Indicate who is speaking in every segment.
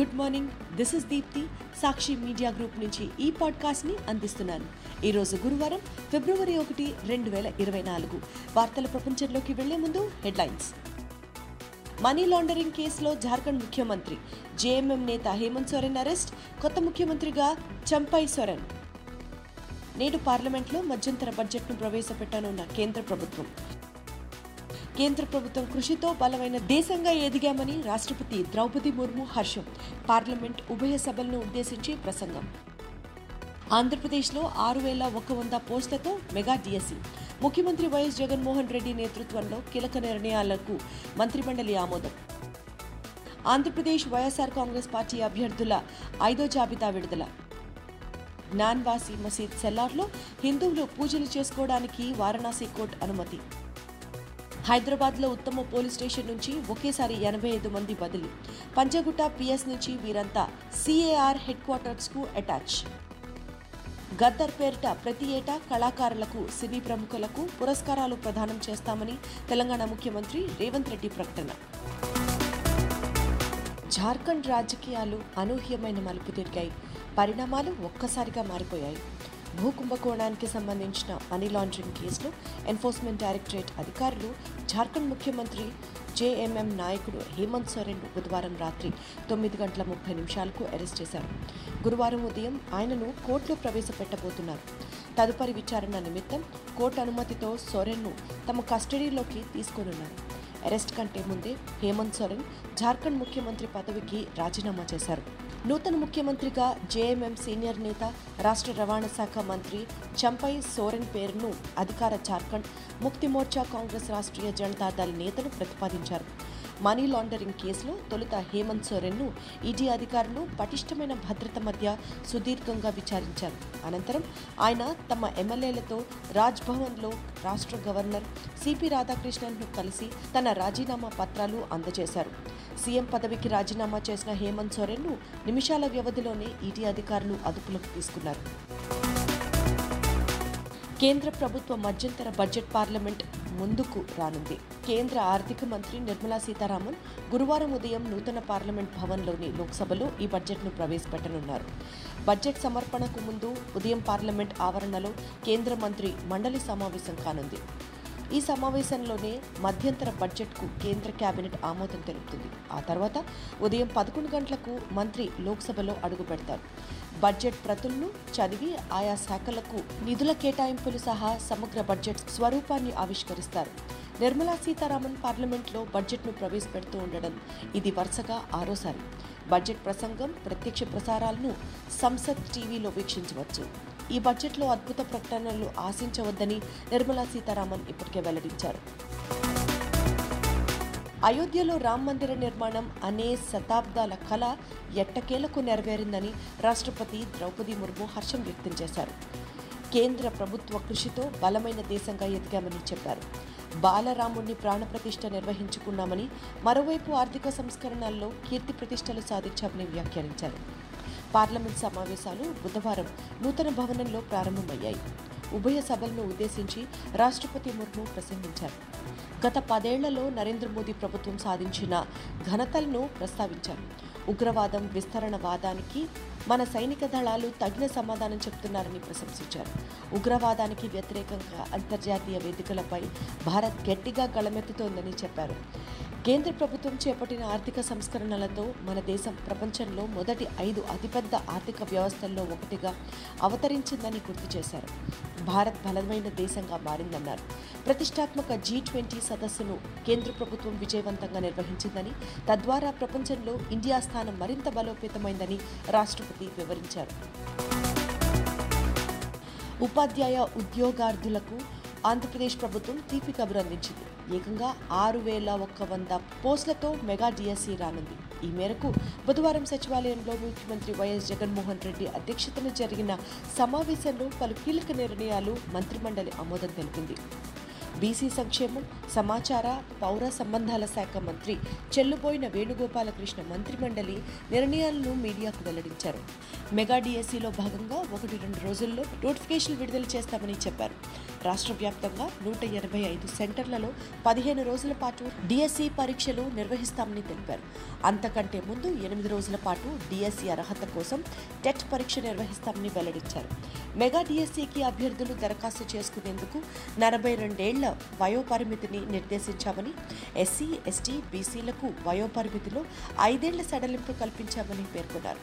Speaker 1: Good morning. This is Deepti Sakshi media group నుంచి ఈ పాడ్కాస్ట్ని అందిస్తున్నాను. ఈరోజు గురువారం ఫిబ్రవరి ఒకటి రెండు వేల ఇరవై నాలుగు. వార్తల ప్రపంచంలోకి వెళ్ళే ముందు హెడ్లైన్స్. మనీ లాండరింగ్ కేసులో జార్ఖండ్ ముఖ్యమంత్రి జేఎంఎం నేత హేమంత్ సోరెన్ అరెస్ట్ కొత్త ముఖ్యమంత్రిగా చంపై సోరెన్. నేడు పార్లమెంట్లో మధ్యంతర బడ్జెట్ను ప్రవేశపెట్టనున్న కేంద్ర ప్రభుత్వం. కేంద్ర ప్రభుత్వం కృషితో బలమైన దేశంగా ఎదిగామని రాష్ట్రపతి ద్రౌపది ముర్ము హర్షం. పార్లమెంట్ ఉభయ సభలను ఉద్దేశించి ప్రసంగం. ఆంధ్రప్రదేశ్లో ఆరు వేల ఒక వంద పోస్టులతో మెగా డిఎస్సి. ముఖ్యమంత్రి వైఎస్ జగన్మోహన్ రెడ్డి నేతృత్వంలో కీలక నిర్ణయాలకు మంత్రిమండలి ఆమోదం. ఆంధ్రప్రదేశ్ వైఎస్ఆర్ కాంగ్రెస్ పార్టీ అభ్యర్థుల ఐదో జాబితా విడుదల. జ్ఞాన్వాసి మసీద్ సెల్లార్లో హిందువులు పూజలు చేసుకోవడానికి వారణాసి కోర్టు అనుమతి. హైదరాబాద్లో ఉత్తమ పోలీస్ స్టేషన్ నుంచి ఒకేసారి ఎనభై ఐదు మంది బదిలీ. పంజగుట్ట పిఎస్ నుంచి వీరంతా సిఏఆర్ హెడ్ క్వార్టర్స్కు అటాచ్. గద్దర్ పేరిట ప్రతి ఏటా కళాకారులకు సినీ ప్రముఖులకు పురస్కారాలు ప్రదానం చేస్తామని తెలంగాణ ముఖ్యమంత్రి రేవంత్ రెడ్డి ప్రకటన. జార్ఖండ్ రాజకీయాలు అనూహ్యమైన మలుపు తిరిగాయి. పరిణామాలు ఒక్కసారిగా మారిపోయాయి. భూ కుంభకోణానికి సంబంధించిన మనీ లాండరింగ్ కేసులో ఎన్ఫోర్స్మెంట్ డైరెక్టరేట్ అధికారులు జార్ఖండ్ ముఖ్యమంత్రి జేఎంఎం నాయకుడు హేమంత్ సోరెన్ బుధవారం రాత్రి తొమ్మిది గంటల ముప్పై నిమిషాలకు అరెస్ట్ చేశారు. గురువారం ఉదయం ఆయనను కోర్టులో ప్రవేశపెట్టబోతున్నారు. తదుపరి విచారణ నిమిత్తం కోర్టు అనుమతితో సోరెన్ను తమ కస్టడీలోకి తీసుకోనున్నారు. అరెస్ట్ కంటే ముందే హేమంత్ సోరెన్ జార్ఖండ్ ముఖ్యమంత్రి పదవికి రాజీనామా చేశారు. నూతన ముఖ్యమంత్రిగా జేఎంఎం సీనియర్ నేత రాష్ట్ర రవాణా శాఖ మంత్రి చంపై సోరెన్ పేరును అధికార జార్ఖండ్ ముక్తి మోర్చా కాంగ్రెస్ రాష్ట్రీయ జనతాదళ్ నేతలు ప్రతిపాదించారు. మనీ లాండరింగ్ కేసులో తొలుత హేమంత్ సోరెన్ను ఈడీ అధికారులు పటిష్టమైన భద్రత మధ్య సుదీర్ఘంగా విచారించారు. అనంతరం ఆయన తమ ఎమ్మెల్యేలతో రాజ్భవన్లో రాష్ట్ర గవర్నర్ సిపి రాధాకృష్ణన్ను కలిసి తన రాజీనామా పత్రాలు అందజేశారు. సీఎం పదవికి రాజీనామా చేసిన హేమంత్ సోరెన్ను నిమిషాల వ్యవధిలోనే ఈడీ అధికారులు అదుపులోకి తీసుకున్నారు. కేంద్ర ప్రభుత్వ మధ్యంతర బడ్జెట్ పార్లమెంట్ ముందుకు రానుంది. కేంద్ర ఆర్థిక మంత్రి నిర్మలా సీతారామన్ గురువారం ఉదయం నూతన పార్లమెంట్ భవన్లోని లోక్సభలో ఈ బడ్జెట్ను ప్రవేశపెట్టనున్నారు. బడ్జెట్ సమర్పణకు ముందు ఉదయం పార్లమెంట్ ఆవరణలో కేంద్ర మంత్రి మండలి సమావేశం కానుంది. ఈ సమావేశంలోనే మధ్యంతర బడ్జెట్కు కేంద్ర కేబినెట్ ఆమోదం తెలుపుతుంది. ఆ తర్వాత ఉదయం పదకొండు గంటలకు మంత్రి లోక్సభలో అడుగు పెడతారు బడ్జెట్ ప్రతులను చదివి ఆయా శాఖలకు నిధుల కేటాయింపులు సహా సమగ్ర బడ్జెట్ స్వరూపాన్ని ఆవిష్కరిస్తారు. నిర్మలా సీతారామన్ పార్లమెంట్లో బడ్జెట్ను ప్రవేశపెడుతూ ఉండడం ఇది వరుసగా ఆరోసారి. బడ్జెట్ ప్రసంగం ప్రత్యక్ష ప్రసారాలను సంసద్ టీవీలో వీక్షించవచ్చు. ఈ బడ్జెట్లో అద్భుత ప్రకటనలు ఆశించవద్దని నిర్మలా సీతారామన్ ఇప్పటికే వెల్లడించారు. అయోధ్యలో రామ్ మందిర నిర్మాణం అనే శతాబ్దాల కళ ఎట్టకేలకు నెరవేరిందని రాష్ట్రపతి ద్రౌపది ముర్ము హర్షం వ్యక్తం చేశారు. కేంద్ర ప్రభుత్వ కృషితో బలమైన దేశంగా ఎదిగామని చెప్పారు. బాలరాముడిని ప్రాణప్రతిష్ఠ నిర్వహించుకున్నామని మరోవైపు ఆర్థిక సంస్కరణల్లో కీర్తి ప్రతిష్టలు సాధించామని వ్యాఖ్యానించారు. పార్లమెంట్ సమావేశాలు బుధవారం నూతన భవనంలో ప్రారంభమయ్యాయి. ఉభయ సభలను ఉద్దేశించి రాష్ట్రపతి ముర్ము ప్రసంగించారు. గత పదేళ్ళలో నరేంద్ర మోదీ ప్రభుత్వం సాధించిన ఘనతలను ప్రస్తావించారు. ఉగ్రవాదం విస్తరణ వాదానికి మన సైనిక దళాలు తగిన సమాధానం చెప్తున్నారని ప్రశంసించారు. ఉగ్రవాదానికి వ్యతిరేకంగా అంతర్జాతీయ వేదికలపై భారత్ గట్టిగా గళమెత్తుతోందని చెప్పారు. కేంద్ర ప్రభుత్వం చేపట్టిన ఆర్థిక సంస్కరణలతో మన దేశం ప్రపంచంలో మొదటి ఐదు అతిపెద్ద ఆర్థిక వ్యవస్థల్లో ఒకటిగా అవతరించిందని గుర్తు చేశారు. భారత్ బలమైన దేశంగా మారిందన్నారు. ప్రతిష్టాత్మక జీ ట్వంటీ సదస్సును కేంద్ర ప్రభుత్వం విజయవంతంగా నిర్వహించిందని తద్వారా ప్రపంచంలో ఇండియా స్థానం మరింత బలోపేతమైందని రాష్ట్రపతి వివరించారు. ఉపాధ్యాయ ఉద్యోగార్థులకు ఆంధ్రప్రదేశ్ ప్రభుత్వం తీపి కబురు అందించింది. ఏకంగా ఆరు వేల ఒక్క వంద పోస్టులతో మెగా డిఎస్సి రానుంది. ఈ మేరకు బుధవారం సచివాలయంలో ముఖ్యమంత్రి వైఎస్ జగన్మోహన్ రెడ్డి అధ్యక్షతన జరిగిన సమావేశంలో పలు కీలక నిర్ణయాలు మంత్రిమండలి ఆమోదం తెలిపింది. బీసీ సంక్షేమం సమాచార పౌర సంబంధాల శాఖ మంత్రి చెల్లుబోయిన వేణుగోపాలకృష్ణ మంత్రిమండలి నిర్ణయాలను మీడియాకు వెల్లడించారు. మెగా డిఎస్సిలో భాగంగా ఒకటి రెండు రోజుల్లో నోటిఫికేషన్ విడుదల చేస్తామని చెప్పారు. రాష్ట్ర వ్యాప్తంగా నూట ఎనభై ఐదు సెంటర్లలో పదిహేను రోజుల పాటు డిఎస్సి పరీక్షలు నిర్వహిస్తామని తెలిపారు. అంతకంటే ముందు ఎనిమిది రోజుల పాటు డిఎస్సి అర్హత కోసం టెట్ పరీక్ష నిర్వహిస్తామని వెల్లడించారు. మెగా డిఎస్సికి అభ్యర్థులు దరఖాస్తు చేసుకునేందుకు నలభై రెండేళ్ళ వయోపరిమితిని నిర్దేశించామని ఎస్సీ ఎస్టీ బీసీలకు వయోపరిమితిలో ఐదేళ్ళ సడలింపు కల్పించామని పేర్కొన్నారు.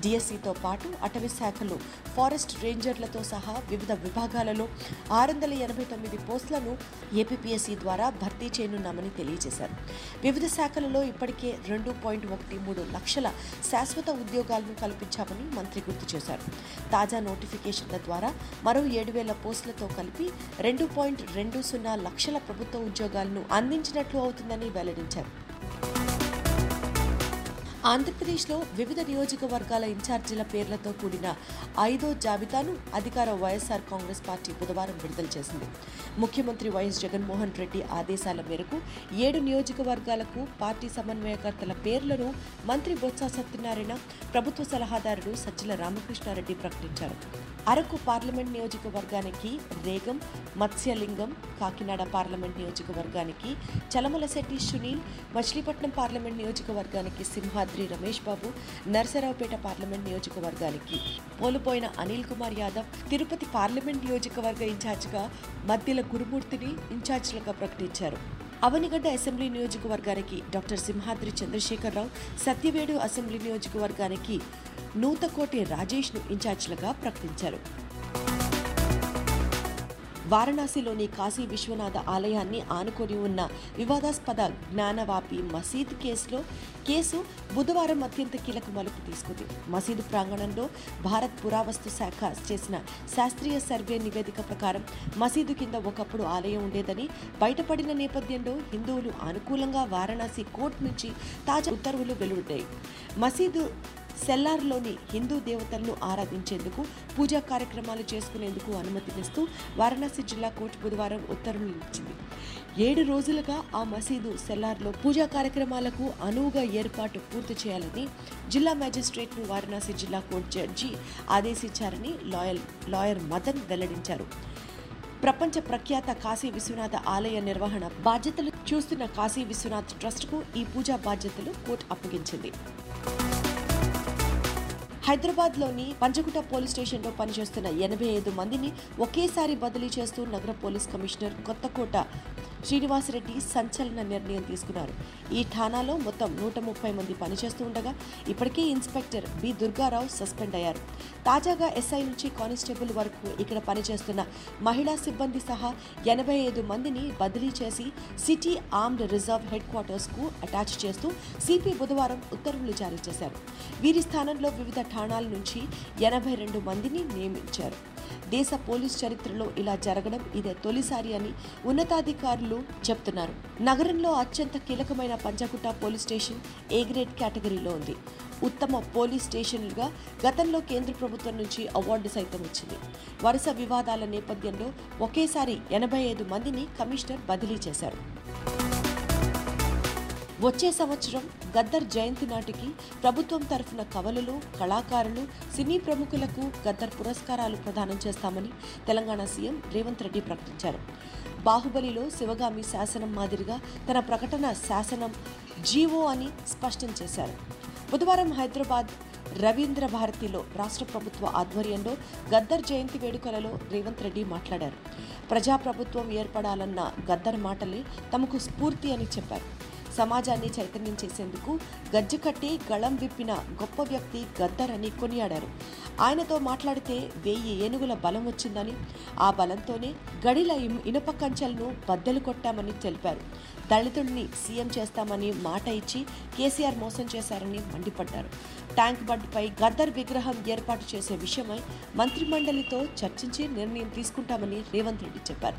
Speaker 1: డిఎస్సితో పాటు అటవీ శాఖలు ఫారెస్ట్ రేంజర్లతో సహా వివిధ విభాగాలలో ఆరు వందల ఎనభై తొమ్మిది పోస్టులను ఏపీపీఎస్సీ ద్వారా భర్తీ చేయనున్నామని తెలియజేశారు. వివిధ శాఖలలో ఇప్పటికే రెండు పాయింట్ ఒకటి మూడు లక్షల శాశ్వత ఉద్యోగాలను కల్పించామని మంత్రి గుర్తు చేశారు. తాజా నోటిఫికేషన్ల ద్వారా మరో ఏడు వేల పోస్టులతో కలిపి రెండు పాయింట్ రెండు సున్నా లక్షల ప్రభుత్వ ఉద్యోగాలను అందించినట్లు అవుతుందని వెల్లడించారు. ఆంధ్రప్రదేశ్లో వివిధ నియోజకవర్గాల ఇన్ఛార్జీల పేర్లతో కూడిన ఐదో జాబితాను అధికార వైఎస్ఆర్ కాంగ్రెస్ పార్టీ బుధవారం విడుదల చేసింది. ముఖ్యమంత్రి వైఎస్ జగన్మోహన్ రెడ్డి ఆదేశాల మేరకు ఏడు నియోజకవర్గాలకు పార్టీ సమన్వయకర్తల పేర్లను మంత్రి బొత్స సత్యనారాయణ ప్రభుత్వ సలహాదారుడు సజ్జల రామకృష్ణారెడ్డి ప్రకటించారు. అరకు పార్లమెంట్ నియోజకవర్గానికి రేగం మత్స్యలింగం కాకినాడ పార్లమెంట్ నియోజకవర్గానికి చలమలశెట్టి సునీల్ మచిలీపట్నం పార్లమెంట్ నియోజకవర్గానికి సింహాద్రి రమేష్ బాబు నరసరావుపేట పార్లమెంట్ నియోజకవర్గానికి పోలుపోయిన అనిల్ కుమార్ యాదవ్ తిరుపతి పార్లమెంట్ నియోజకవర్గ ఇన్ఛార్జిగా మధ్యల గురుమూర్తిని ఇన్ఛార్జిలుగా ప్రకటించారు. అవనిగడ్డ అసెంబ్లీ నియోజకవర్గానికి డాక్టర్ సింహాద్రి చంద్రశేఖరరావు సత్యవేడు అసెంబ్లీ నియోజకవర్గానికి నూతకోటి రాజేష్ను ఇన్ఛార్జిలుగా ప్రకటించారు. వారణాసిలోని కాశీ విశ్వనాథ ఆలయాన్ని ఆనుకొని ఉన్న వివాదాస్పద జ్ఞానవాపి మసీద్ కేసులో కేసు బుధవారం అత్యంత కీలక మలుపు తీసుకుంది. మసీదు ప్రాంగణంలో భారత్ పురావస్తు శాఖ చేసిన శాస్త్రీయ సర్వే నివేదిక ప్రకారం మసీదు కింద ఒకప్పుడు ఆలయం ఉండేదని బయటపడిన నేపథ్యంలో హిందువులు అనుకూలంగా వారణాసి కోర్టు నుంచి తాజా ఉత్తర్వులు వెలువడ్డాయి. మసీదు సెల్లార్లోని హిందూ దేవతలను ఆరాధించేందుకు పూజా కార్యక్రమాలు చేసుకునేందుకు అనుమతినిస్తూ వారణాసి జిల్లా కోర్టు బుధవారం ఉత్తర్వులు ఇచ్చింది. ఏడు రోజులుగా ఆ మసీదు సెల్లార్లో పూజా కార్యక్రమాలకు అనువుగా ఏర్పాటు పూర్తి చేయాలని జిల్లా మ్యాజిస్ట్రేట్ను వారణాసి జిల్లా కోర్టు జడ్జి ఆదేశించారని లాయర్ లాయర్ మదన్ వెల్లడించారు. ప్రపంచ ప్రఖ్యాత కాశీ విశ్వనాథ ఆలయ నిర్వహణ బాధ్యతలు చూస్తున్న కాశీ విశ్వనాథ్ ట్రస్ట్కు ఈ పూజా బాధ్యతలు కోర్టు అప్పగించింది. హైదరాబాద్లోని పంజగుట్ట పోలీస్ స్టేషన్లో పనిచేస్తున్న ఎనభై ఐదు మందిని ఒకేసారి బదిలీ చేస్తూ నగర పోలీస్ కమిషనర్ కొత్తకోట శ్రీనివాసరెడ్డి సంచలన నిర్ణయం తీసుకున్నారు. ఈ ఠాణాలో మొత్తం నూట ముప్పై మంది పనిచేస్తూ ఉండగా ఇప్పటికే ఇన్స్పెక్టర్ బి దుర్గారావు సస్పెండ్ అయ్యారు. తాజాగా ఎస్ఐ నుంచి కానిస్టేబుల్ వరకు ఇక్కడ పనిచేస్తున్న మహిళా సిబ్బంది సహా ఎనభై ఐదు మందిని బదిలీ చేసి సిటీ ఆర్మ్డ్ రిజర్వ్ హెడ్ క్వార్టర్స్కు అటాచ్ చేస్తూ సిపి బుధవారం ఉత్తర్వులు జారీ చేశారు. వీరి స్థానంలో వివిధ ఠాణాల నుంచి ఎనభై రెండు మందిని నియమించారు. దేశ పోలీస్ చరిత్రలో ఇలా జరగడం ఇదే తొలిసారి అని ఉన్నతాధికారులు చెప్తున్నారు. నగరంలో అత్యంత కీలకమైన Panjagutta police station A grade కేటగిరీలో ఉంది. ఉత్తమ పోలీస్ స్టేషన్లుగా గతంలో కేంద్ర ప్రభుత్వం నుంచి అవార్డు సైతం వచ్చింది. వరుస వివాదాల నేపథ్యంలో ఒకేసారి ఎనభై ఐదు మందిని కమిషనర్ బదిలీ చేశారు. వచ్చే సంవత్సరం గద్దర్ జయంతి నాటికి ప్రభుత్వం తరఫున కవలులు కళాకారులు సినీ ప్రముఖులకు గద్దర్ పురస్కారాలు ప్రదానం చేస్తామని తెలంగాణ సీఎం రేవంత్ రెడ్డి ప్రకటించారు. బాహుబలిలో శివగామి శాసనం మాదిరిగా తన ప్రకటన శాసనం జీవో అని స్పష్టం చేశారు. బుధవారం హైదరాబాద్ రవీంద్ర భారతిలో రాష్ట్ర ప్రభుత్వ ఆధ్వర్యంలో గద్దర్ జయంతి వేడుకలలో రేవంత్ రెడ్డి మాట్లాడారు. ప్రజాప్రభుత్వం ఏర్పడాలన్న గద్దర్ మాటలే తమకు స్ఫూర్తి అని చెప్పారు. సమాజాన్ని చైతన్యం చేసేందుకు గజ్జకట్టి గళం విప్పిన గొప్ప వ్యక్తి గద్దర్ అని కొనియాడారు. ఆయనతో మాట్లాడితే వెయ్యి ఏనుగుల బలం వచ్చిందని ఆ బలంతోనే గడిల ఇనుప కంచెలను బద్దలు కొట్టామని తెలిపారు. దళితుడిని సీఎం చేస్తామని మాట ఇచ్చి కేసీఆర్ మోసం చేశారని మండిపడ్డారు. ట్యాంక్ బండ్పై గద్దర్ విగ్రహం ఏర్పాటు చేసే విషయమై మంత్రిమండలితో చర్చించి నిర్ణయం తీసుకుంటామని రేవంత్ రెడ్డి చెప్పారు.